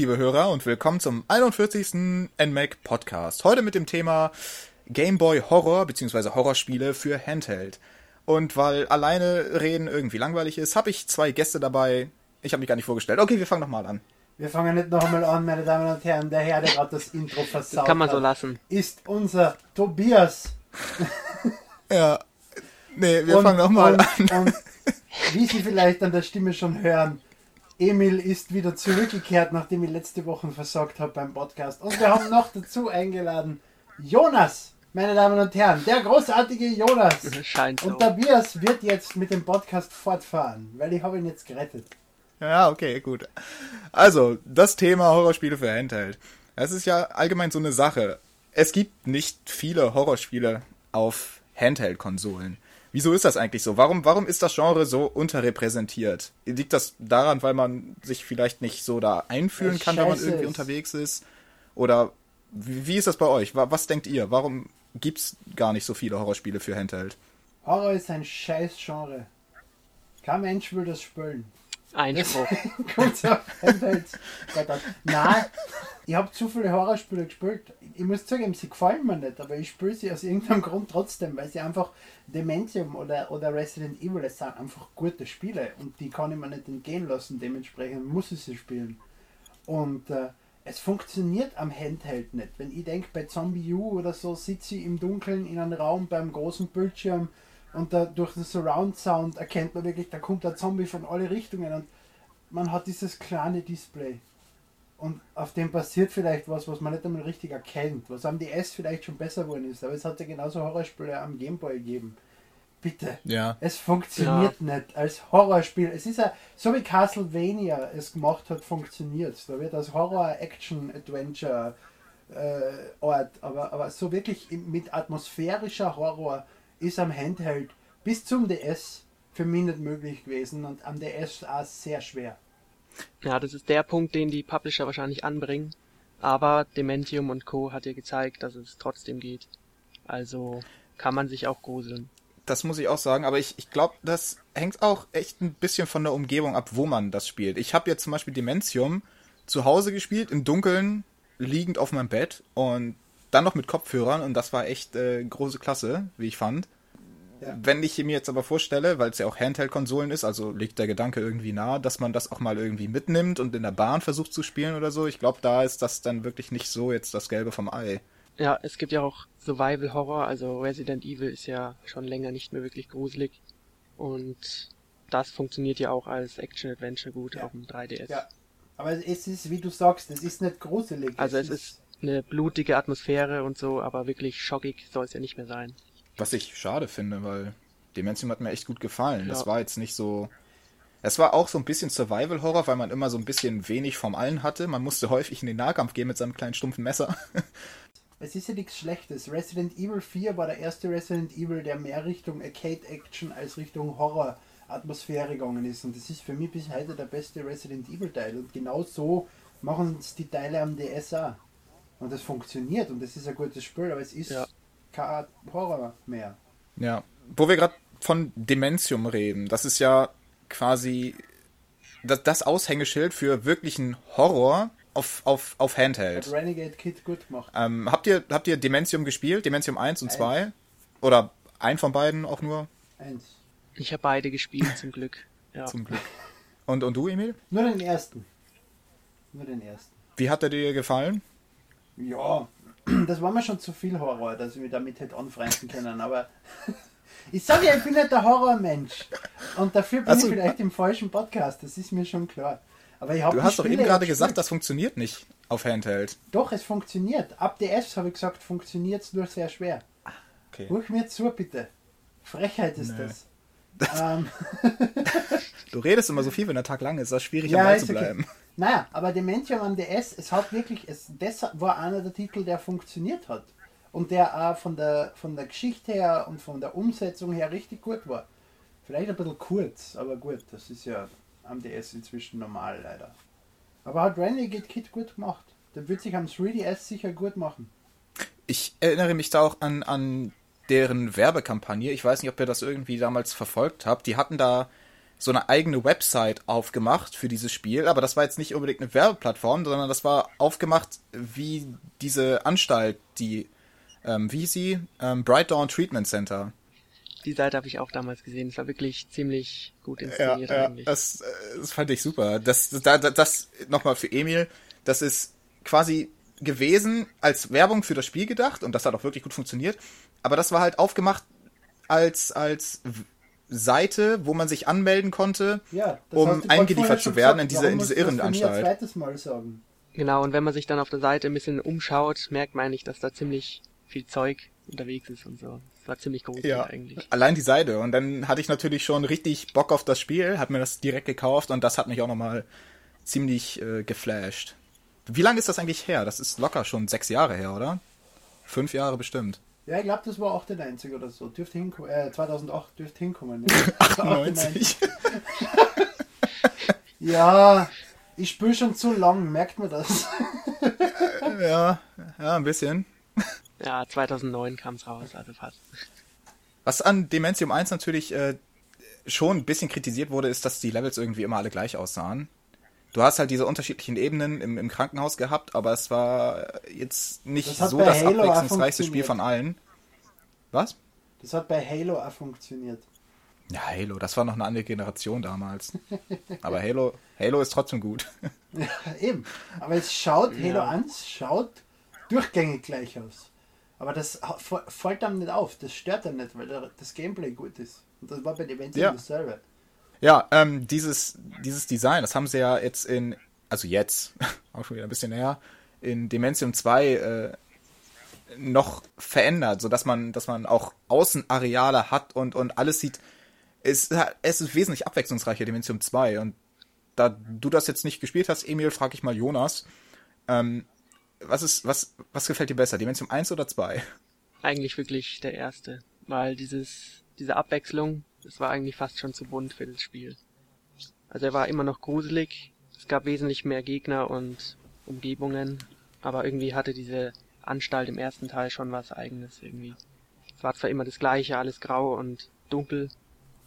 Liebe Hörer und willkommen zum 41. NMAC Podcast. Heute mit dem Thema Gameboy Horror bzw. Horrorspiele für Handheld. Und weil alleine reden irgendwie langweilig ist, habe ich zwei Gäste dabei. Ich habe mich gar nicht vorgestellt. Okay, wir fangen nochmal an. Wir fangen nicht noch einmal an, meine Damen und Herren. Der Herr, der gerade das Intro versaut Das kann man so hat, lassen. ist unser Tobias. Ja. Nee, wir Und- fangen nochmal an. Und wie Sie vielleicht an der Stimme schon hören, Emil ist wieder zurückgekehrt, nachdem ich letzte Woche versagt habe beim Podcast. Und wir haben noch dazu eingeladen Jonas, meine Damen und Herren, der großartige Jonas. Scheint so. Und Tobias wird jetzt mit dem Podcast fortfahren, weil ich habe ihn jetzt gerettet. Ja, okay, gut. Also, das Thema Horrorspiele für Handheld. Das ist ja allgemein so eine Sache. Es gibt nicht viele Horrorspiele auf Handheld-Konsolen. Wieso ist das eigentlich so? Warum, warum ist das Genre so unterrepräsentiert? Liegt das daran, weil man sich vielleicht nicht so da einfühlen Weil's kann, wenn man irgendwie ist. unterwegs ist? Oder wie, wie ist das bei euch? Wa- Was denkt ihr? Warum gibt's gar nicht so viele Horrorspiele für Handheld? Horror ist ein scheiß Genre. Kein Mensch will das spielen. Einspruch. Kommt auf. Nein, ich habe zu viele Horrorspiele gespielt. Ich muss zugeben, sie gefallen mir nicht, aber ich spiele sie aus irgendeinem Grund trotzdem, weil sie einfach Dementium oder, oder Resident Evil das sind einfach gute Spiele und die kann ich mir nicht entgehen lassen. Dementsprechend muss ich sie spielen. Und äh, es funktioniert am Handheld nicht. Wenn ich denke, bei Zombie U oder so sitze ich im Dunkeln in einem Raum beim großen Bildschirm und da durch den Surround Sound erkennt man wirklich, da kommt ein Zombie von alle Richtungen und man hat dieses kleine Display. Und auf dem passiert vielleicht was, was man nicht einmal richtig erkennt, was am DS vielleicht schon besser geworden ist. Aber es hat ja genauso Horrorspiele am Gameboy gegeben. Bitte. Ja. Es funktioniert nicht als Horrorspiel. Es ist ja so wie Castlevania es gemacht hat, funktioniert. Da wird als Horror-Action-Adventure äh, Ort, aber, aber so wirklich mit atmosphärischer Horror ist am Handheld bis zum DS für mich nicht möglich gewesen und am DS auch sehr schwer. Ja, das ist der Punkt, den die Publisher wahrscheinlich anbringen. Aber Dementium und Co. hat ja gezeigt, dass es trotzdem geht. Also kann man sich auch gruseln. Das muss ich auch sagen, aber ich, ich glaube, das hängt auch echt ein bisschen von der Umgebung ab, wo man das spielt. Ich habe jetzt zum Beispiel Dementium zu Hause gespielt, im Dunkeln, liegend auf meinem Bett und dann noch mit Kopfhörern und das war echt äh, große Klasse, wie ich fand. Ja. Wenn ich mir jetzt aber vorstelle, weil es ja auch Handheld-Konsolen ist, also liegt der Gedanke irgendwie nahe, dass man das auch mal irgendwie mitnimmt und in der Bahn versucht zu spielen oder so, ich glaube, da ist das dann wirklich nicht so jetzt das Gelbe vom Ei. Ja, es gibt ja auch Survival Horror, also Resident Evil ist ja schon länger nicht mehr wirklich gruselig. Und das funktioniert ja auch als Action-Adventure gut Ja. auf dem 3DS. Ja. Aber es ist, wie du sagst, es ist nicht gruselig. Also es ist eine blutige Atmosphäre und so, aber wirklich schockig soll es ja nicht mehr sein. Was ich schade finde, weil Dementium hat mir echt gut gefallen. Das Ja. war jetzt nicht so. Es war auch so ein bisschen Survival-Horror, weil man immer so ein bisschen wenig vom Allen hatte. Man musste häufig in den Nahkampf gehen mit seinem kleinen stumpfen Messer. Es ist ja nichts Schlechtes. Resident Evil 4 war der erste Resident Evil, der mehr Richtung Arcade-Action als Richtung Horror-Atmosphäre gegangen ist. Und das ist für mich bis heute der beste Resident Evil-Teil. Und genau so machen es die Teile am DS auch. Und das funktioniert und das ist ein gutes Spiel, aber es ist Ja. kein Horror mehr. ja. Wo wir gerade von Dementium reden, das ist ja quasi das, das Aushängeschild für wirklichen Horror auf, auf, auf Handheld. Hat Renegade Kid gut gemacht. Ähm, habt, ihr, habt ihr Dementium gespielt? Dementium 1 und Eins. 2? Oder ein von beiden auch nur? Eins. Ich habe beide gespielt zum Glück. Ja. Zum Glück. Und, und du, Emil? Nur den ersten. Nur den ersten. Wie hat er dir gefallen? Ja, das war mir schon zu viel Horror, dass ich mich damit hätte anfreunden können, aber ich sage ja, ich bin nicht der Horrormensch. Und dafür bin Also- ich vielleicht im falschen Podcast, das ist mir schon klar. Aber ich habe Du hast doch eben gerade gesagt, das funktioniert nicht auf Handheld. Doch, es funktioniert. Ab DS habe ich gesagt, funktioniert es nur sehr schwer. Okay. Ruhig mir zu, bitte. Frechheit ist Nö. das. ähm, Du redest immer so viel, wenn der Tag lang ist. Das ist schwierig, Ja, am Ball zu okay. Naja, aber Dementium am DS, es hat wirklich, es, das war einer der Titel, der funktioniert hat. Und der auch von der, von der Geschichte her und von der Umsetzung her richtig gut war. Vielleicht ein bisschen kurz, aber gut, das ist ja am DS inzwischen normal leider. Aber hat Renegade Kid gut gemacht. Der wird sich am 3DS sicher gut machen. Ich erinnere mich da auch an, an deren Werbekampagne. Ich weiß nicht, ob ihr das irgendwie damals verfolgt habt. Die hatten da so eine eigene Website aufgemacht für dieses Spiel, aber das war jetzt nicht unbedingt eine Werbeplattform, sondern das war aufgemacht wie diese Anstalt, die, ähm, wie sie, ähm, Bright Dawn Treatment Center. Die Seite habe ich auch damals gesehen. Es war wirklich ziemlich gut Ja, inszeniert ja eigentlich. das, äh, das fand ich super. Das, das, das, das nochmal für Emil, das ist quasi gewesen als Werbung für das Spiel gedacht und das hat auch wirklich gut funktioniert. Aber das war halt aufgemacht als, als Seite, wo man sich anmelden konnte, Ja, um eingeliefert zu werden in gesagt. diese, Warum in diese du das Irrenanstalt. zweites Mal sagen. Genau, und wenn man sich dann auf der Seite ein bisschen umschaut, merkt man eigentlich, dass da ziemlich viel Zeug unterwegs ist und so. Das war ziemlich gruselig Ja, eigentlich. allein die Seite. Und dann hatte ich natürlich schon richtig Bock auf das Spiel, hab mir das direkt gekauft und das hat mich auch nochmal ziemlich äh, geflasht. Wie lange ist das eigentlich her? Das ist locker schon sechs Jahre her, oder? Fünf Jahre bestimmt. Ja, ich glaube, das war 98 oder so. Dürfte hinkommen. Äh, 2008 dürfte hinkommen. Ja, 98. ja ich spiele schon zu lang, merkt man das. ja, ja, ein bisschen. Ja, 2009 kam's raus, also fast. Was an Dementium 1 natürlich äh, schon ein bisschen kritisiert wurde, ist, dass die Levels irgendwie immer alle gleich aussahen. Du hast halt diese unterschiedlichen Ebenen im, im Krankenhaus gehabt, aber es war jetzt nicht Das so das Halo abwechslungsreichste Spiel von allen. Was? Das hat bei Halo auch funktioniert. Ja, Halo, das war noch eine andere Generation damals. Aber Halo, Halo ist trotzdem gut. Ja, eben. Aber es schaut, Halo Ja. 1 schaut durchgängig gleich aus. Aber das fällt einem nicht auf, das stört einem nicht, weil das Gameplay gut ist. Und das war bei Events Ja. dasselbe. Ja, ähm, dieses, dieses Design, das haben sie ja jetzt in, also jetzt, auch schon wieder ein bisschen näher, in Dementium 2 äh, noch verändert, sodass man, dass man auch Außenareale hat und, und alles sieht. Es, es ist wesentlich abwechslungsreicher, Dementium 2. Und da du das jetzt nicht gespielt hast, Emil, frage ich mal Jonas. Ähm, was ist, was, was gefällt dir besser, Dementium 1 oder 2? Eigentlich wirklich der erste, weil dieses, diese Abwechslung, das war eigentlich fast schon zu bunt für das Spiel. Also er war immer noch gruselig, es gab wesentlich mehr Gegner und Umgebungen, aber irgendwie hatte diese Anstalt im ersten Teil schon was eigenes irgendwie. Es war zwar immer das gleiche, alles grau und dunkel,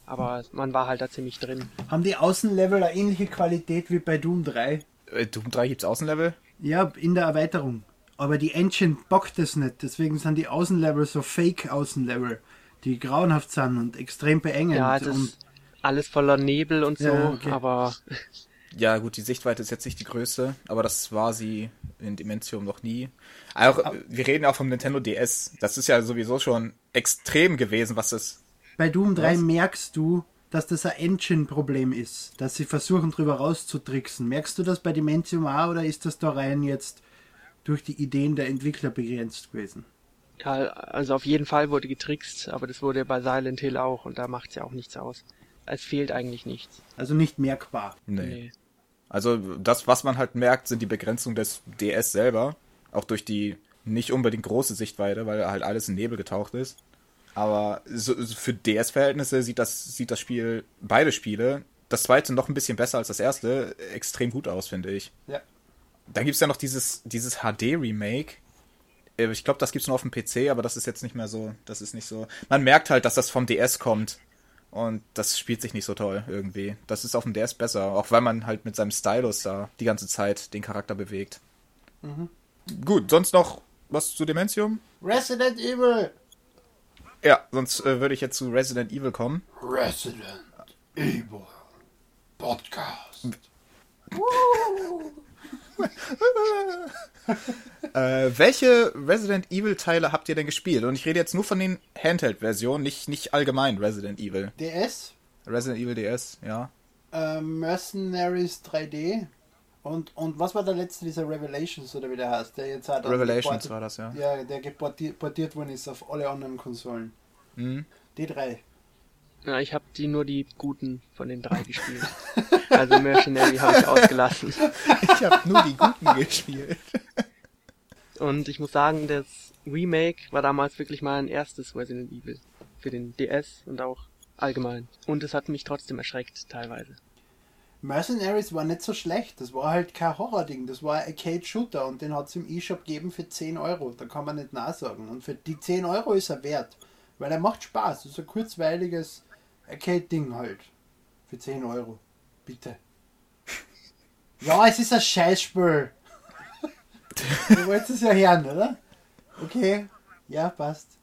aber man war halt da ziemlich drin. Haben die Außenlevel eine ähnliche Qualität wie bei Doom 3? Äh, Doom 3 gibt's Außenlevel? Ja, in der Erweiterung. Aber die Engine bockt es nicht, deswegen sind die Außenlevel so Fake-Außenlevel, die grauenhaft sind und extrem beengend. Ja, es und ist alles voller Nebel und so, Ja, okay. aber Ja, gut, die Sichtweite ist jetzt nicht die größte, aber das war sie in Dementium noch nie. Auch, wir reden auch vom Nintendo DS. Das ist ja sowieso schon extrem gewesen, was das. bei Doom 3 Was? merkst du, dass das ein Engine-Problem ist, dass sie versuchen drüber rauszutricksen. Merkst du das bei Dementium A oder ist das da rein jetzt durch die Ideen der Entwickler begrenzt gewesen? Ja, also auf jeden Fall wurde getrickst, aber das wurde bei Silent Hill auch und da macht's ja auch nichts aus. Es fehlt eigentlich nichts. Also nicht merkbar. Nee. Also das, was man halt merkt, sind die Begrenzungen des DS selber. Auch durch die nicht unbedingt große Sichtweite, weil halt alles in Nebel getaucht ist. Aber so, so für DS-Verhältnisse sieht das, sieht das Spiel, beide Spiele, das zweite noch ein bisschen besser als das erste, extrem gut aus, finde ich. Ja. Dann gibt's ja noch dieses, dieses HD-Remake. Äh, Ich glaube, das gibt's nur auf dem PC, aber das ist jetzt nicht mehr so. Das ist nicht so. Man merkt halt, dass das vom DS kommt. Und das spielt sich nicht so toll irgendwie. Das ist auf dem DS besser, auch weil man halt mit seinem Stylus da die ganze Zeit den Charakter bewegt. Gut, sonst noch was zu Dementium? Resident Evil! Ja, sonst äh, würde ich jetzt zu Resident Evil kommen. Resident Evil Podcast. Äh, welche Resident Evil Teile habt ihr denn gespielt? Und ich rede jetzt nur von den Handheld-Versionen, nicht, nicht allgemein Resident Evil. DS, Resident Evil DS, ja. äh, Mercenaries 3D und, und was war der letzte, dieser Revelations oder wie der heißt, der jetzt hat Revelations war das, ja. Ja, der geportiert portiert worden ist auf alle anderen Konsolen. Mhm. Die drei. Ja, ich habe die nur die guten von den drei gespielt. Also Mercenary habe ich ausgelassen. Ich habe nur die guten gespielt. Und ich muss sagen, das Remake war damals wirklich mein erstes Resident Evil. Für den DS und auch allgemein. Und es hat mich trotzdem erschreckt, teilweise. Mercenaries war nicht so schlecht, das war halt kein Horror-Ding, das war ein Arcade-Shooter und den hat es im E-Shop gegeben für 10 Euro, da kann man nicht nachsagen. Und für die 10 Euro ist er wert, weil er macht Spaß, das ist ein kurzweiliges Arcade-Ding halt. Für 10 Euro. Bitte. Ja, es ist ein Scheißspiel. du wolltest es ja hören, oder? Okay. Ja, passt.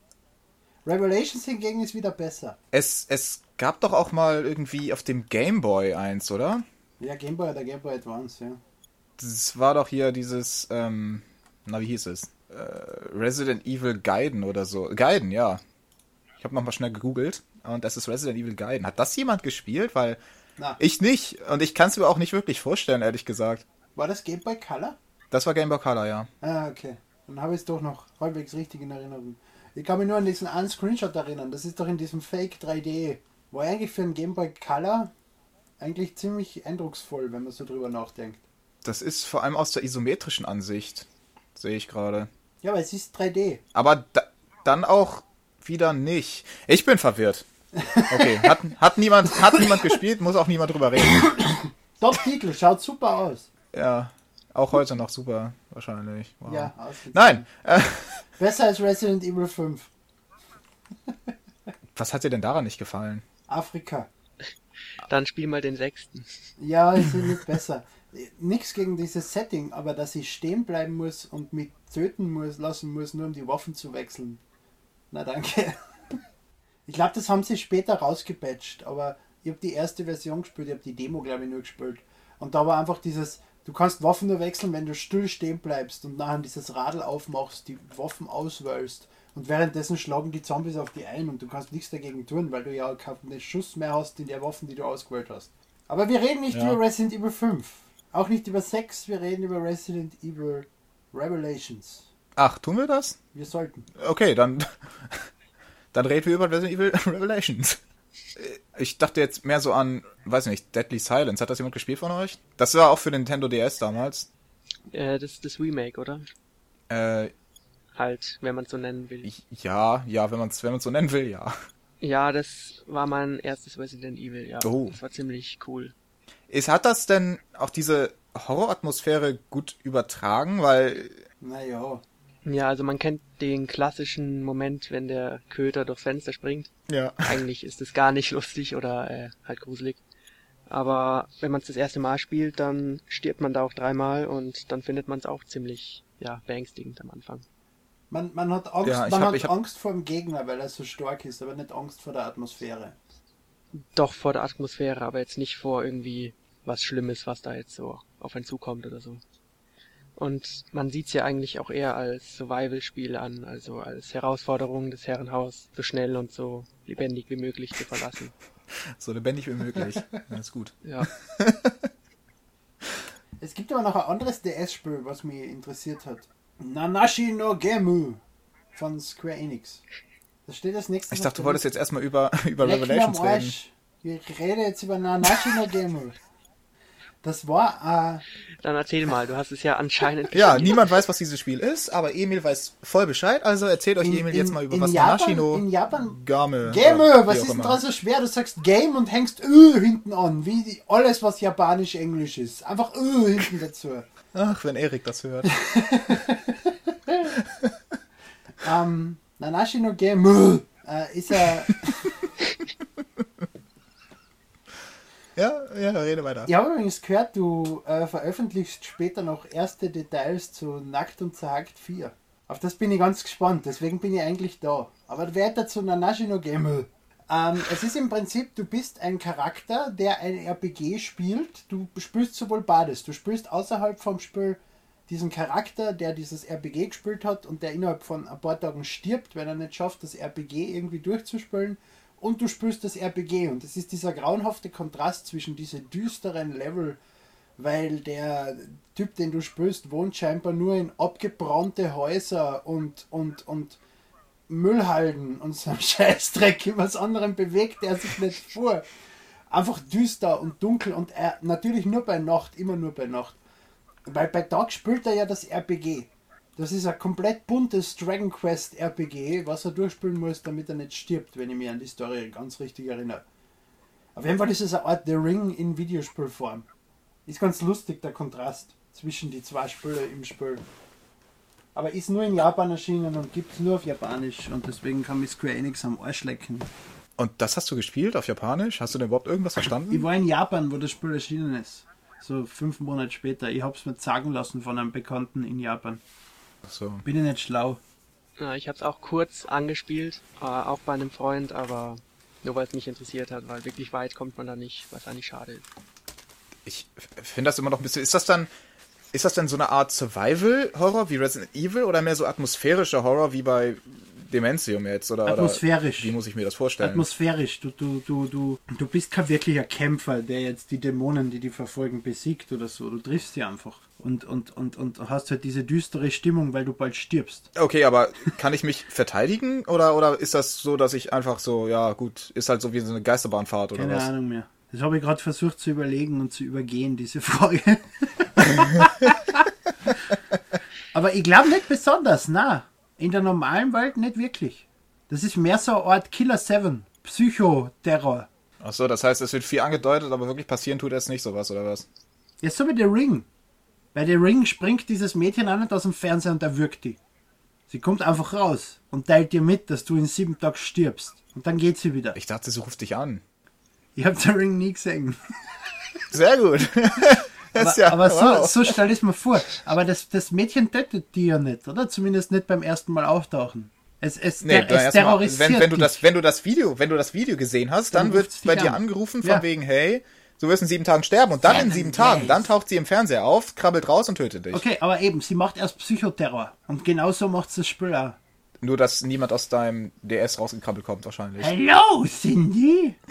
Revelations hingegen ist wieder besser. Es, es gab doch auch mal irgendwie auf dem Game Boy eins, oder? Ja, Game Boy oder Game Boy Advance, ja. Das war doch hier dieses, ähm, na wie hieß es? Äh, Resident Evil Gaiden oder so. Gaiden, ja. Ich habe nochmal schnell gegoogelt und das ist Resident Evil Gaiden. Hat das jemand gespielt? Weil Na, ich nicht und ich kann es mir auch nicht wirklich vorstellen, ehrlich gesagt. war das Game Boy Color? Das war Game Boy Color, ja. Ah, okay. Dann habe ich es doch noch halbwegs richtig in Erinnerung. Ich kann mich nur an diesen einen Screenshot erinnern. Das ist doch in diesem Fake 3D. War eigentlich für einen Game Boy Color eigentlich ziemlich eindrucksvoll, wenn man so drüber nachdenkt. Das ist vor allem aus der isometrischen Ansicht, sehe ich gerade. Ja, aber es ist 3D. Aber da, dann auch wieder nicht. Ich bin verwirrt. Okay, hat, hat, niemand, hat niemand gespielt, muss auch niemand drüber reden. Top-Titel, schaut super aus. Ja, auch heute noch super, wahrscheinlich. Wow. Ja. Nein, äh, Besser als Resident Evil 5. was hat dir denn daran nicht gefallen? Afrika. Dann spiel mal den sechsten. Ja, ist nicht besser. Nichts gegen dieses Setting, aber dass ich stehen bleiben muss und mich töten muss, lassen muss, nur um die Waffen zu wechseln. Na danke. Ich glaube, das haben sie später rausgepatcht, aber ich habe die erste Version gespielt, ich habe die Demo, glaube ich, nur gespielt. Und da war einfach dieses, du kannst Waffen nur wechseln, wenn du still stehen bleibst und nachher dieses Radl aufmachst, die Waffen auswählst. Und währenddessen schlagen die Zombies auf die ein und du kannst nichts dagegen tun, weil du ja keinen Schuss mehr hast in der Waffen, die du ausgewählt hast. Aber wir reden nicht Ja. über Resident Evil 5. Auch nicht über 6, wir reden über Resident Evil Revelations. Ach, tun wir das? Wir sollten. Okay, dann, dann reden wir über Resident Evil Revelations. Ich dachte jetzt mehr so an, weiß nicht, Deadly Silence. Hat das jemand gespielt von euch? Das war auch für Nintendo DS damals. Äh, das ist das Remake, oder? Äh, Halt, wenn man es so nennen will. ich, ja, ja, wenn man es wenn man's so nennen will, ja. Ja, das war mein erstes Resident Evil, ja. Oh. Das war ziemlich cool. Ist, hat das denn auch diese Horroratmosphäre gut übertragen? Weil, Naja. Ja, also man kennt den klassischen Moment, wenn der Köter durchs Fenster springt. ja. Eigentlich ist es gar nicht lustig oder äh, halt gruselig. Aber wenn man es das erste Mal spielt, dann stirbt man da auch dreimal und dann findet man es auch ziemlich, ja, beängstigend am Anfang. Man, man hat Angst, Ja, ich man hab- hat ich hab- Angst vor dem Gegner, weil er so stark ist, aber nicht Angst vor der Atmosphäre. Doch vor der Atmosphäre, aber jetzt nicht vor irgendwie was Schlimmes, was da jetzt so auf einen zukommt oder so. Und man sieht's ja eigentlich auch eher als Survival-Spiel an, also als Herausforderung, das Herrenhaus so schnell und so lebendig wie möglich zu verlassen. So lebendig wie möglich. Das ist gut. Ja. Es gibt aber noch ein anderes DS-Spiel, was mich interessiert hat. Nanashi no Gemu von Square Enix. Das steht als nächstes. Ich dachte, du wolltest jetzt erstmal über, über Leck Revelations reden. Ich rede jetzt über Nanashi no Gemu. Das war äh, Dann erzähl mal, du hast es ja anscheinend Ja, niemand weiß, was dieses Spiel ist, aber Emil weiß voll Bescheid, also erzählt euch in, Emil in, jetzt mal über in was Japan, Nanashino in Japan Game. Game, was ist denn dran so schwer? Du sagst Game und hängst Ö hinten an, wie die, alles, was japanisch-englisch ist. Einfach Ö hinten dazu. Ach, wenn Erik das hört. Ähm, Nanashi no Game äh, ist ja. ja, ja, rede weiter. Ich habe übrigens gehört, du äh, veröffentlichst später noch erste Details zu Nackt und Zerhackt 4. Auf das bin ich ganz gespannt, deswegen bin ich eigentlich da. Aber weiter zu Nanashi no Game. Ähm, es ist im Prinzip, du bist ein Charakter, der ein RPG spielt. Du spielst sowohl beides. Du spielst außerhalb vom Spiel diesen Charakter, der dieses RPG gespielt hat und der innerhalb von ein paar Tagen stirbt, wenn er nicht schafft, das RPG irgendwie durchzuspielen. Und du spielst das RPG. Und es ist dieser grauenhafte Kontrast zwischen diese düsteren Level, weil der Typ, den du spielst, wohnt scheinbar nur in abgebrannte Häuser und, und, und Müllhalden und so ein Scheißdreck. Was anderem bewegt er sich nicht vor. Einfach düster und dunkel und er natürlich nur bei Nacht, immer nur bei Nacht. Weil bei Tag spielt er ja das RPG. Das ist ein komplett buntes Dragon Quest RPG, was er durchspielen muss, damit er nicht stirbt, wenn ich mich an die Story ganz richtig erinnere. Auf jeden Fall ist es eine Art The Ring in Videospielform. Ist ganz lustig, der Kontrast zwischen die zwei Spiele im Spiel. Aber ist nur in Japan erschienen und gibt es nur auf Japanisch und deswegen kann mich Square Enix am Arsch lecken. Und das hast du gespielt auf Japanisch? Hast du denn überhaupt irgendwas verstanden? Ich war in Japan, wo das Spiel erschienen ist. So fünf Monate später. Ich hab's mir sagen lassen von einem Bekannten in Japan. So. Bin ich nicht schlau. Ja, ich habe es auch kurz angespielt, äh, auch bei einem Freund, aber nur weil es mich interessiert hat, weil wirklich weit kommt man da nicht, was eigentlich schade ist. Ich finde das immer noch ein bisschen. Ist das dann. Ist das denn so eine Art Survival-Horror wie Resident Evil oder mehr so atmosphärischer Horror wie bei Dementium jetzt? Oder, Atmosphärisch. Oder wie muss ich mir das vorstellen? Atmosphärisch. Du, du, du, du, du bist kein wirklicher Kämpfer, der jetzt die Dämonen, die die verfolgen, besiegt oder so. Du triffst sie einfach. Und, und, und, und hast halt diese düstere Stimmung, weil du bald stirbst. Okay, aber kann ich mich verteidigen oder, oder ist das so, dass ich einfach so, ja gut, ist halt so wie so eine Geisterbahnfahrt oder Keine was? Ahnung mehr. Das habe ich gerade versucht zu überlegen und zu übergehen, diese Frage. Aber ich glaube nicht besonders, na. In der normalen Welt nicht wirklich. Das ist mehr so eine Art Killer 7, Psychoterror. Ach so, das heißt, es wird viel angedeutet, aber wirklich passieren tut es nicht sowas oder was? Ja, so wie der Ring. Bei der Ring springt dieses Mädchen auch nicht aus dem Fernseher und erwürgt die. Sie kommt einfach raus und teilt dir mit, dass du in sieben Tagen stirbst. Und dann geht sie wieder. Ich dachte, sie ruft dich an. Ich habe den Ring nie gesehen. Sehr gut. Aber, ja, aber so, wow. so stell ich mir vor. Aber das, das Mädchen tötet die ja nicht, oder? Zumindest nicht beim ersten Mal auftauchen. Es, es, Nee, der, dann es erst mal, terrorisiert wenn, wenn du das, wenn du das Video, wenn du das Video gesehen hast, dann, Dann wird bei dich dir an. angerufen von Ja. wegen, hey, du wirst in sieben Tagen sterben und dann in Seven sieben Tagen, days. dann taucht sie im Fernseher auf, krabbelt raus und tötet dich. Okay, aber eben, sie macht erst Psychoterror. Und genauso macht das Spiel auch. Nur, dass niemand aus deinem DS rausgekrabbelt kommt wahrscheinlich. Hallo, Cindy!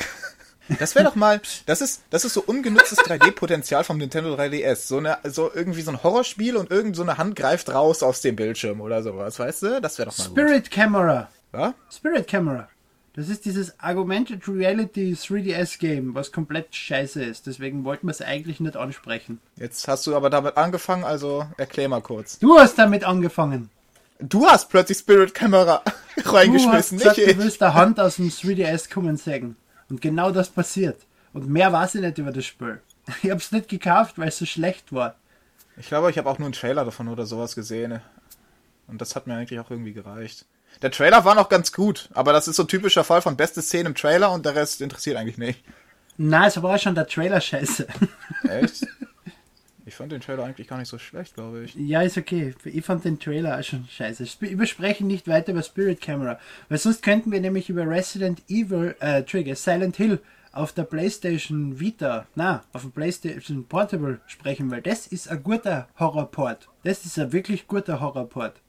Das wäre doch mal, das ist, das ist so ungenutztes 3D-Potenzial vom Nintendo 3DS. So eine, so irgendwie so ein Horrorspiel und irgend so eine Hand greift raus aus dem Bildschirm oder sowas, weißt du? Das wäre doch mal gut. Spirit Camera. Ja? Spirit Camera. Das ist dieses Augmented Reality 3DS Game, was komplett scheiße ist. Deswegen wollten wir es eigentlich nicht ansprechen. Jetzt hast du aber damit angefangen, also erklär mal kurz. Du hast damit angefangen. Du hast plötzlich Spirit Camera Du hast reingeschmissen, gesagt, nicht du ich. willst der Hand aus dem 3DS kommen sägen. Und genau das passiert. Und mehr weiß ich nicht über das Spiel. Ich hab's nicht gekauft, weil es so schlecht war. Ich glaube, ich habe auch nur einen Trailer davon oder sowas gesehen. Und das hat mir eigentlich auch irgendwie gereicht. Der Trailer war noch ganz gut, aber das ist so ein typischer Fall von beste Szene im Trailer und der Rest interessiert eigentlich nicht. Nein, es war schon der Trailer scheiße. Echt? Ich fand den Trailer eigentlich gar nicht so schlecht, glaube ich. Ja, ist okay. Ich fand den Trailer auch schon scheiße. Wir sprechen nicht weiter über Spirit Camera, weil sonst könnten wir nämlich über Resident Evil, äh, Trigger, Silent Hill auf der PlayStation Vita, na, auf dem PlayStation Portable sprechen, weil das ist ein guter Horrorport. Das ist ein wirklich guter Horrorport.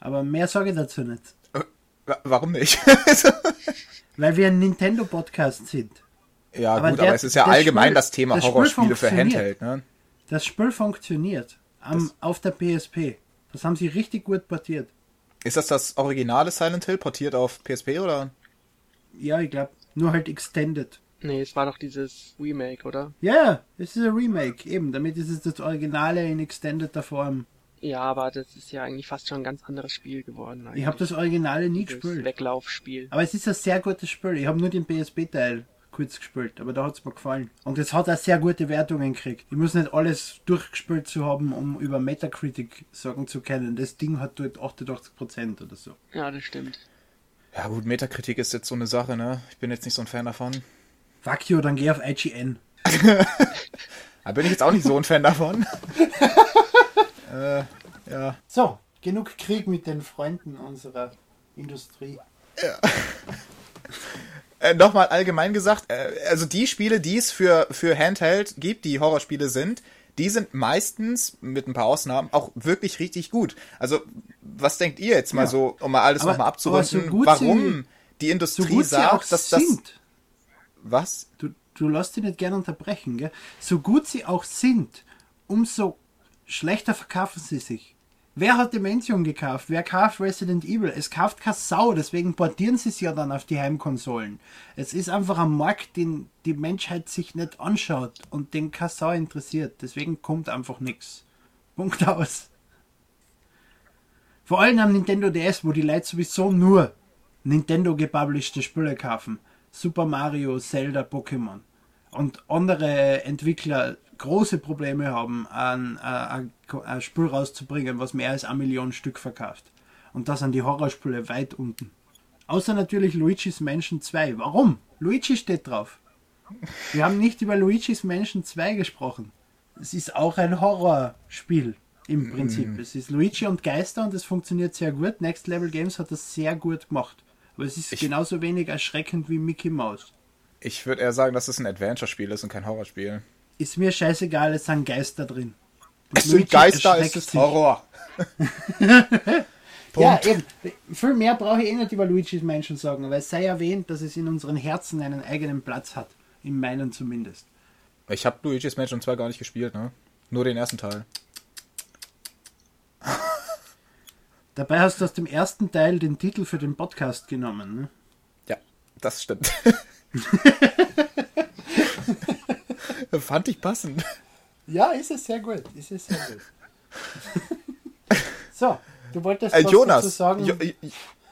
Aber mehr sage ich dazu nicht. Äh, wa- Warum nicht? Weil wir ein Nintendo-Podcast sind. ja, Aber gut, der- aber es ist ja allgemein Spiel- das Thema das Spiel Horrorspiele für. Handheld, ne? Das Spiel funktioniert am, auf der PSP. Das haben sie richtig gut portiert. Ist das das originale Silent Hill portiert auf PSP oder? Ja, ich glaube, nur halt extended. Nee, es war doch dieses Remake, oder? Ja, ja, es ist ein Remake, eben. Damit ist es das Originale in extendeder Form. Ja, aber das ist ja eigentlich fast schon ein ganz anderes Spiel geworden. Ich habe das Originale nie das gespielt. Weglaufspiel. Aber es ist ein sehr gutes Spiel. Ich habe nur den PSP-Teil kurz gespielt, aber da hat es mir gefallen. Und es hat auch sehr gute Wertungen gekriegt. Ich muss nicht alles durchgespielt zu haben, um über Metacritic sagen zu können. Das Ding hat dort 88% oder so. Ja, das stimmt. Ja gut, Metakritik ist jetzt so eine Sache, ne? Ich bin jetzt nicht so ein Fan davon. Fuck you, dann geh auf IGN. Da bin ich jetzt auch nicht so ein Fan davon. äh, ja. So, genug Krieg mit den Freunden unserer Industrie. Äh, Nochmal allgemein gesagt, äh, also die Spiele, die es für, für Handheld gibt, die Horrorspiele sind, die sind meistens, mit ein paar Ausnahmen, auch wirklich richtig gut. Also, was denkt ihr jetzt mal Ja. so, um mal alles nochmal so abzurunden, gut warum die So Industrie sie auch sagt, dass das... sind. Was? Du, du lässt dich nicht gern unterbrechen, gell? So gut sie auch sind, umso schlechter verkaufen sie sich. Wer hat Dimension gekauft? Wer kauft Resident Evil? Es kauft keine Sau, deswegen portieren sie es ja dann auf die Heimkonsolen. Es ist einfach ein Markt, den die Menschheit sich nicht anschaut und den keine Sau interessiert. Deswegen kommt einfach nichts. Punkt aus. Vor allem am Nintendo DS, wo die Leute sowieso nur Nintendo gepublished Spiele kaufen. Super Mario, Zelda, Pokémon. Und andere Entwickler große Probleme haben, ein, ein, ein Spiel rauszubringen, was mehr als eine Million Stück verkauft. Und das sind die Horrorspiele weit unten. Außer natürlich Luigi's Mansion 2. Warum? Luigi steht drauf. Wir haben nicht über Luigi's Mansion 2 gesprochen. Es ist auch ein Horrorspiel im Prinzip. Es ist Luigi und Geister und es funktioniert sehr gut. Next Level Games hat das sehr gut gemacht. Aber es ist Ich- genauso wenig erschreckend wie Mickey Mouse. Ich würde eher sagen, dass es ein Adventure-Spiel ist und kein Horrorspiel. Ist mir scheißegal, es sind Geister drin. Und Es sind Luigi Geister, es ist sich. Horror. Ja, eben. Viel mehr brauche ich eh nicht über Luigi's Mansion sagen, weil es sei erwähnt, dass es in unseren Herzen einen eigenen Platz hat. In meinen zumindest. Ich habe Luigi's Mansion 2 gar nicht gespielt, ne? Nur den ersten Teil. Dabei hast du aus dem ersten Teil den Titel für den Podcast genommen. Ne? Ja, das stimmt. Fand ich passend. Ja, ist es sehr gut. Ist es sehr gut. so, du wolltest Äh, was Jonas, dazu sagen. Jo Jo-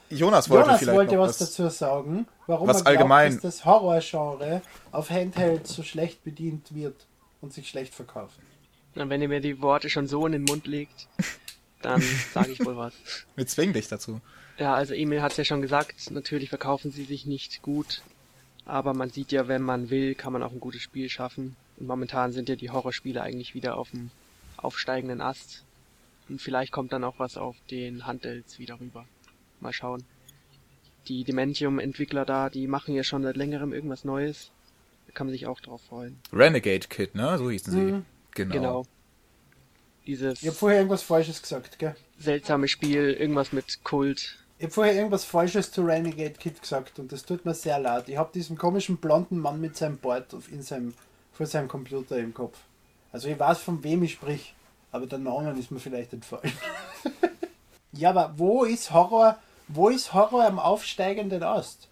Jonas wollte Jonas vielleicht wollte noch was dazu sagen, warum was er glaubt, allgemein- dass das Horrorgenre auf Handheld so schlecht bedient wird und sich schlecht verkauft. Und wenn ihr mir die Worte schon so in den Mund legt, dann sage ich wohl was. Wir zwingen dich dazu. Ja, also Emil hat es ja schon gesagt, natürlich verkaufen sie sich nicht gut, aber man sieht ja, wenn man will, kann man auch ein gutes Spiel schaffen. Und momentan sind ja die Horrorspiele eigentlich wieder auf dem aufsteigenden Ast. Und vielleicht kommt dann auch was auf den Handhelds wieder rüber. Mal schauen. Die Dementium-Entwickler da, die machen ja schon seit längerem irgendwas Neues. Da kann man sich auch drauf freuen. Renegade Kid, ne? So hießen sie. Mhm. Genau. Genau. Dieses Ich habe vorher irgendwas Falsches gesagt, gell? seltsame Spiel, irgendwas mit Kult. Ich habe vorher irgendwas Falsches zu Renegade Kid gesagt und das tut mir sehr leid. Ich habe diesen komischen blonden Mann mit seinem Bart in seinem, vor seinem Computer im Kopf. Also ich weiß, von wem ich sprich, aber der Name ist mir vielleicht entfallen. ja, aber wo ist Horror, wo ist Horror am aufsteigenden Ast?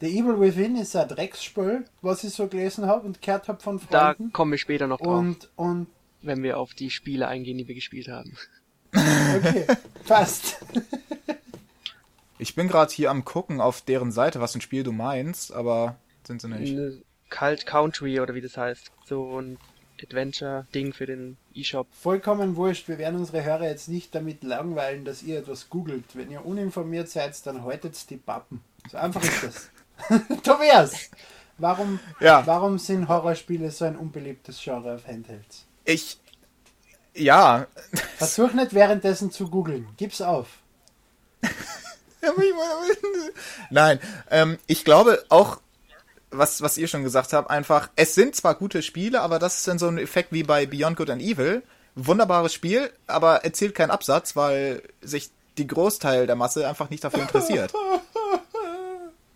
The Evil Within ist ein Drecksspiel, was ich so gelesen habe und gehört habe von Da Freunden. kommen wir später noch drauf, Und, und, wenn wir auf die Spiele eingehen, die wir gespielt haben. okay, passt. Ich bin gerade hier am gucken auf deren Seite, was ein Spiel du meinst, aber sind sie nicht. Eine Cult Country oder wie das heißt. So ein Adventure-Ding für den E-Shop. Vollkommen wurscht. Wir werden unsere Hörer jetzt nicht damit langweilen, dass ihr etwas googelt. Wenn ihr uninformiert seid, dann haltet die Pappen. So einfach ist das. Tobias, warum, Ja. warum sind Horrorspiele so ein unbeliebtes Genre auf Handhelds? Ich. Ja. Versuch nicht währenddessen zu googeln. Gib's auf. Nein, ähm, ich glaube auch, was, was ihr schon gesagt habt, einfach, es sind zwar gute Spiele, aber das ist dann so ein Effekt wie bei Beyond Good and Evil. Wunderbares Spiel, aber erzielt keinen Absatz, weil sich die Großteil der Masse einfach nicht dafür interessiert.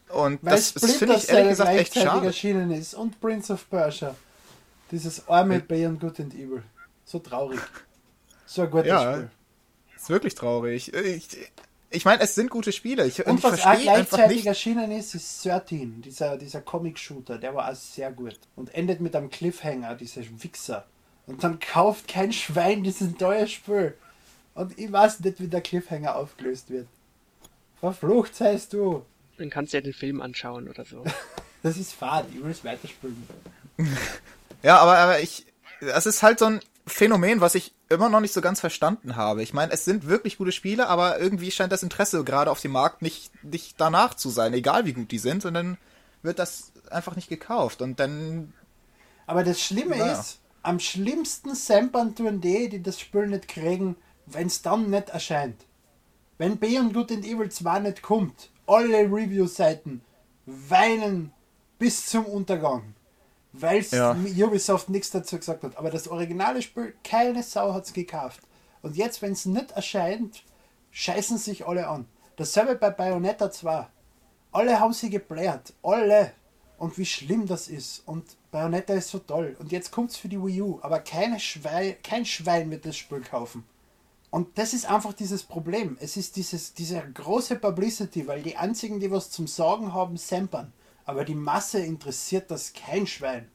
Und Weil das, das finde ich ehrlich gesagt echt schade. erschienen ist und Prince of Persia. Dieses arme Beyond Good and Evil. So traurig. So ein gutes Ja. Spiel. Ist wirklich traurig. Ich, ich meine, es sind gute Spiele. Ich, und Und ich was auch gleichzeitig nicht. erschienen ist, ist 13, dieser, dieser Comic-Shooter, der war auch sehr gut. Und endet mit einem Cliffhanger, dieser Wichser. Und dann kauft kein Schwein dieses neue Spiel. Und ich weiß nicht, wie der Cliffhanger aufgelöst wird. Verflucht seist du. Dann kannst du ja den Film anschauen oder so. Das ist fad, ich will es weiterspielen. Ja, aber, aber ich, das ist halt so ein Phänomen, was ich immer noch nicht so ganz verstanden habe. Ich meine, es sind wirklich gute Spiele, aber irgendwie scheint das Interesse gerade auf dem Markt nicht, nicht danach zu sein, egal wie gut die sind, und dann wird das einfach nicht gekauft. Und dann, Aber das Schlimme Ja. ist, am schlimmsten Sampern tun die, die das Spiel nicht kriegen, wenn es dann nicht erscheint. Wenn Beyond Good and Evil 2 nicht kommt, alle Review-Seiten weinen bis zum Untergang. Weil Ja. Ubisoft nichts dazu gesagt hat. Aber das originale Spiel, keine Sau hat es gekauft. Und jetzt, wenn es nicht erscheint, scheißen sich alle an. Dasselbe bei Bayonetta 2. Alle haben sie geplayert. Alle. Und wie schlimm das ist. Und Bayonetta ist so toll. Und jetzt kommt es für die Wii U. Aber keine Schwein, kein Schwein wird das Spiel kaufen. Und das ist einfach dieses Problem. Es ist dieses, diese große Publicity, weil die einzigen, die was zum Sagen haben, sempern. Aber die Masse interessiert das kein Schwein.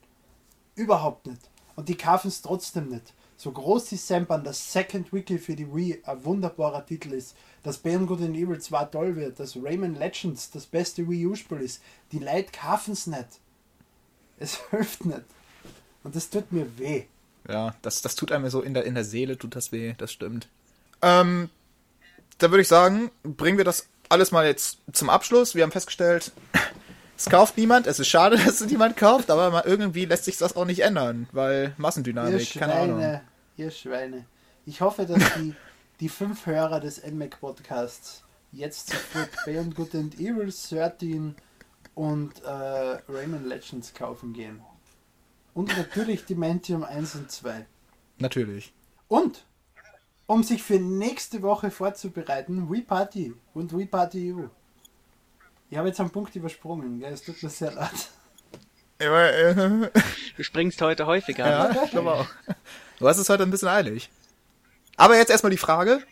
Überhaupt nicht. Und die kaufen es trotzdem nicht. So groß die sempern, dass Second Wiki für die Wii ein wunderbarer Titel ist, dass Beyond Good and Evil 2 toll wird, dass Rayman Legends das beste Wii U-Spiel ist. Die Leute kaufen es nicht. Es hilft nicht. Und das tut mir weh. ja, das, das tut einem so in der, in der Seele, tut das weh, das stimmt. Ähm, da würde ich sagen, bringen wir das alles mal jetzt zum Abschluss. Wir haben festgestellt, es kauft niemand. Es ist schade, dass es niemand kauft, aber mal irgendwie lässt sich das auch nicht ändern, weil Massendynamik, keine Ahnung. Schweine, ihr Schweine. Ich hoffe, dass die, die fünf Hörer des NMAC Podcasts jetzt sofort Beyond Good and Evil 13 und äh, Rayman Legends kaufen gehen. Und natürlich Dementium 1 und 2. Natürlich. Und um sich für nächste Woche vorzubereiten, Wii Party und Wii Party U. Ich habe jetzt einen Punkt übersprungen, gell? es tut mir sehr leid. Ja, äh, Du springst heute häufiger. ja, ich glaube auch. Du hast es heute ein bisschen eilig. Aber jetzt erstmal die Frage,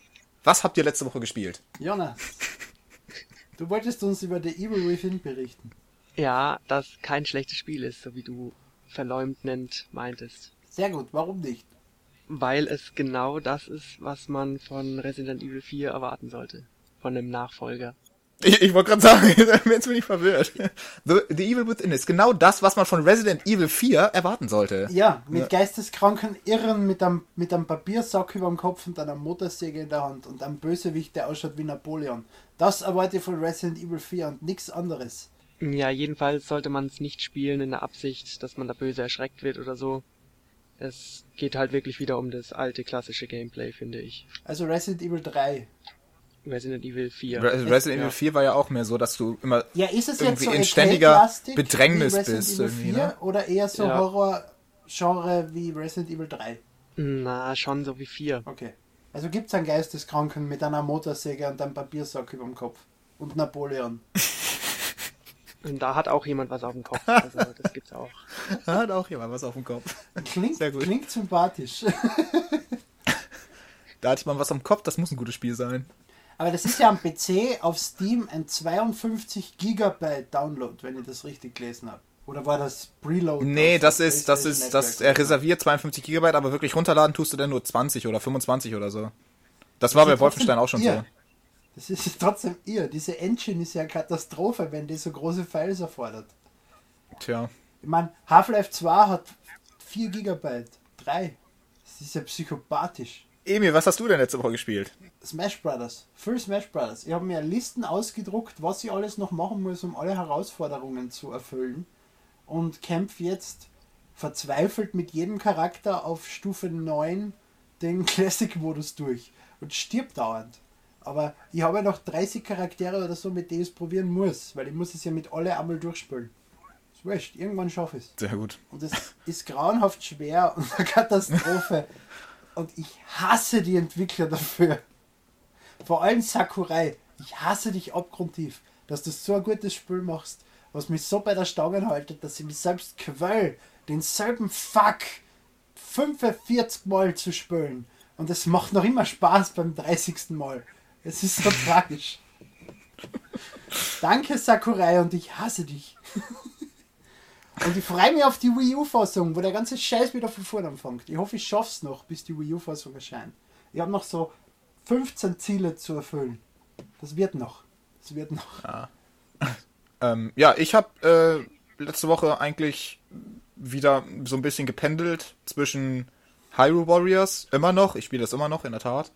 was habt ihr letzte Woche gespielt? Jonas, du wolltest uns über The Evil Within berichten. Ja, das kein schlechtes Spiel ist, so wie du verleumdend meintest. Sehr gut, warum nicht? Weil es genau das ist, was man von Resident Evil 4 erwarten sollte. Von einem Nachfolger. Ich, ich wollte gerade sagen, jetzt bin ich verwirrt. The, The Evil Within ist genau das, was man von Resident Evil 4 erwarten sollte. Ja, mit geisteskranken Irren mit einem, mit einem Papiersack über dem Kopf und einer Motorsäge in der Hand und einem Bösewicht, der ausschaut wie Napoleon. Das erwarte ich von Resident Evil 4 und nichts anderes. Ja, jedenfalls sollte man es nicht spielen in der Absicht, dass man da böse erschreckt wird oder so. Es geht halt wirklich wieder um das alte klassische Gameplay, finde ich. Also Resident Evil 3. Resident Evil 4. Re Resident Ja. Evil 4 war ja auch mehr so, dass du immer Ja, ist es Irgendwie jetzt so in ständiger Bedrängnis bist Evil irgendwie, 4 ne? oder eher so Ja. Horror-Genre wie Resident Evil 3? Na, schon so wie 4. Okay. Also gibt es einen Geisteskranken mit einer Motorsäge und einem Papiersack über dem Kopf. Und Napoleon. Und da hat auch jemand was auf dem Kopf. Also, das gibt's auch. hat auch jemand was auf dem Kopf. Klingt, Sehr gut. klingt sympathisch. Da ich mal was am Kopf, das muss ein gutes Spiel sein. Aber das ist ja am PC auf Steam ein 52 Gigabyte Download, wenn ich das richtig gelesen habe. Oder war das Preload? Nee, das ist, das ist, das, er reserviert 52 Gigabyte, aber wirklich runterladen tust du dann nur 20 oder 25 oder so. Das war Das bei ist Wolfenstein auch schon ihr. so. Das ist trotzdem ihr. Diese Engine ist ja eine Katastrophe, wenn die so große Files erfordert. Tja. Ich meine, Half-Life 2 hat 4 Gigabyte. 3. Das ist ja psychopathisch. Emil, was hast du denn letzte Woche gespielt? Smash Brothers. Für Smash Brothers. Ich habe mir Listen ausgedruckt, was ich alles noch machen muss, um alle Herausforderungen zu erfüllen. Und kämpfe jetzt verzweifelt mit jedem Charakter auf Stufe 9 den Classic-Modus durch. Und stirbt dauernd. Aber ich habe ja noch 30 Charaktere oder so, mit denen ich es probieren muss. Weil ich muss es ja mit alle einmal durchspielen. Ist wurscht. Irgendwann schaffe ich es. Sehr gut. Und es ist grauenhaft schwer und eine Katastrophe. Und ich hasse die Entwickler dafür. Vor allem Sakurai. Ich hasse dich abgrundtief, dass du so ein gutes Spiel machst, was mich so bei der Stange haltet, dass ich mich selbst quäl, denselben Fuck 45 Mal zu spielen. Und es macht noch immer Spaß beim 30. Mal. Es ist so tragisch. Danke Sakurai und ich hasse dich. Und ich freue mich auf die Wii U-Fassung, wo der ganze Scheiß wieder von vorne anfängt. Ich hoffe, ich schaff's noch, bis die Wii U-Fassung erscheint. Ich habe noch so 15 Ziele zu erfüllen. Das wird noch. Das wird noch. Ähm, ja, ich habe äh, letzte Woche eigentlich wieder so ein bisschen gependelt zwischen Hyrule Warriors, immer noch, ich spiele das immer noch, in der Tat,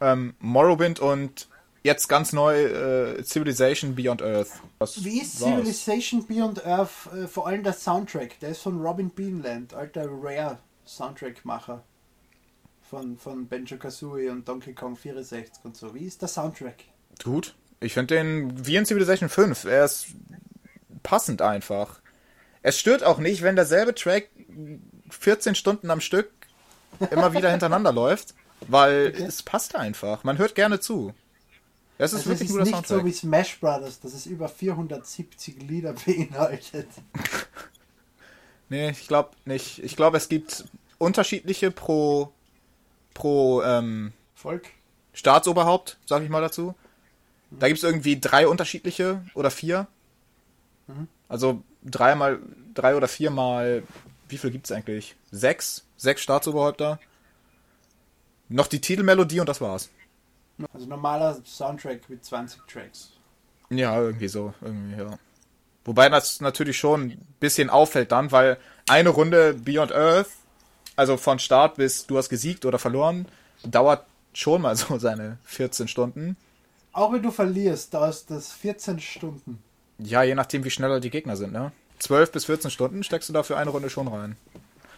ähm, Morrowind und jetzt ganz neu äh, Civilization Beyond Earth. Das Wie ist war's. Civilization Beyond Earth, äh, vor allem der Soundtrack? Der ist von Robin Beanland, alter Rare-Soundtrack-Macher. Von, von Banjo Kazooie und Donkey Kong 64 und so. Wie ist der Soundtrack? Gut. Ich finde den wie in Civilization 5. Er ist passend einfach. Es stört auch nicht, wenn derselbe Track 14 Stunden am Stück immer wieder hintereinander läuft, weil Okay. es passt einfach. Man hört gerne zu. Es ist Also wirklich ist ein guter nicht Soundtrack. so wie Smash Brothers, dass es über 470 Lieder beinhaltet. nee, ich glaube nicht. Ich glaube, es gibt unterschiedliche pro pro ähm, Volk. Staatsoberhaupt, sag ich mal dazu. Da gibt es irgendwie drei unterschiedliche oder vier. Mhm. Also dreimal, drei oder viermal, wie viel gibt es eigentlich? Sechs? Sechs Staatsoberhäupter. Noch die Titelmelodie und das war's. Also normaler Soundtrack mit 20 Tracks. Ja, irgendwie so, irgendwie, ja. Wobei das natürlich schon ein bisschen auffällt dann, weil eine Runde Beyond Earth, also von Start bis du hast gesiegt oder verloren, dauert schon mal so seine 14 Stunden. Auch wenn du verlierst, dauert das 14 Stunden. Ja, je nachdem, wie schneller die Gegner sind, ne? 12 bis 14 Stunden steckst du da für eine Runde schon rein.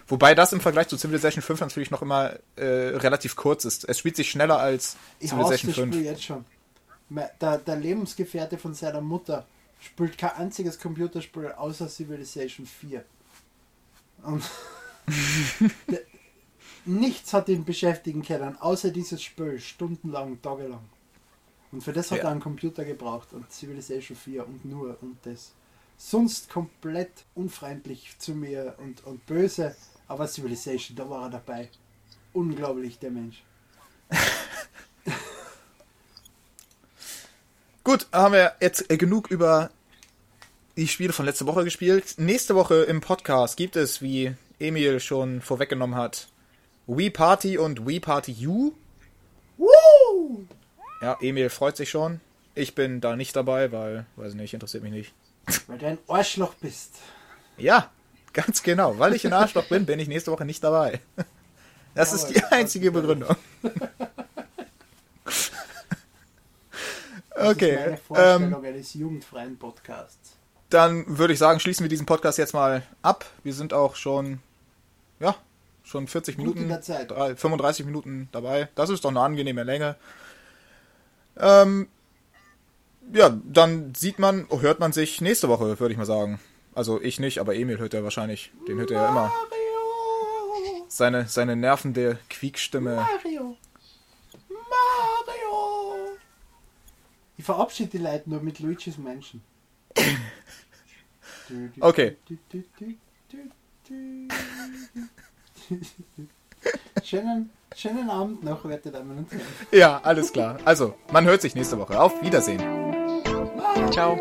Wobei das im Vergleich zu Civilization 5 natürlich noch immer äh, relativ kurz ist. Es spielt sich schneller als Ich Civilization das 5. Spiel jetzt schon. Der, der Lebensgefährte von seiner Mutter spielt kein einziges Computerspiel außer Civilization 4. Und nichts hat ihn beschäftigen können, außer dieses Spiel, stundenlang, tagelang. Und für das hat Ja. er einen Computer gebraucht und Civilization 4 und nur und das. Sonst komplett unfreundlich zu mir und, und böse, aber Civilization, da war er dabei. Unglaublich, der Mensch. Gut, haben wir jetzt äh, genug über die Spiele von letzter Woche gespielt. Nächste Woche im Podcast gibt es, wie Emil schon vorweggenommen hat, Wii Party und Wii Party U. Woo! Ja, Emil freut sich schon. Ich bin da nicht dabei, weil, weiß nicht, interessiert mich nicht. Weil du ein Arschloch bist. Ja, ganz genau. Weil ich ein Arschloch bin, bin ich nächste Woche nicht dabei. Das ist die einzige Begründung. Das Okay, ist meine ähm, Vorstellung eines jugendfreien Podcasts. dann würde ich sagen, schließen wir diesen Podcast jetzt mal ab. Wir sind auch schon, ja, schon 40 Gut Minuten, in der Zeit. drei- 35 Minuten dabei. Das ist doch eine angenehme Länge. Ähm, ja, dann sieht man, hört man sich nächste Woche, würde ich mal sagen. Also ich nicht, aber Emil hört ja wahrscheinlich, den hört er ja immer. Mario! Seine, seine nervende Quiekstimme. Mario! Mario! Ich verabschiede die Leute nur mit Luigi's Menschen. Okay. schönen, schönen Abend noch, werte Damen und Herren. Ja, alles klar. Also, man hört sich nächste Woche. Auf Wiedersehen. Ciao.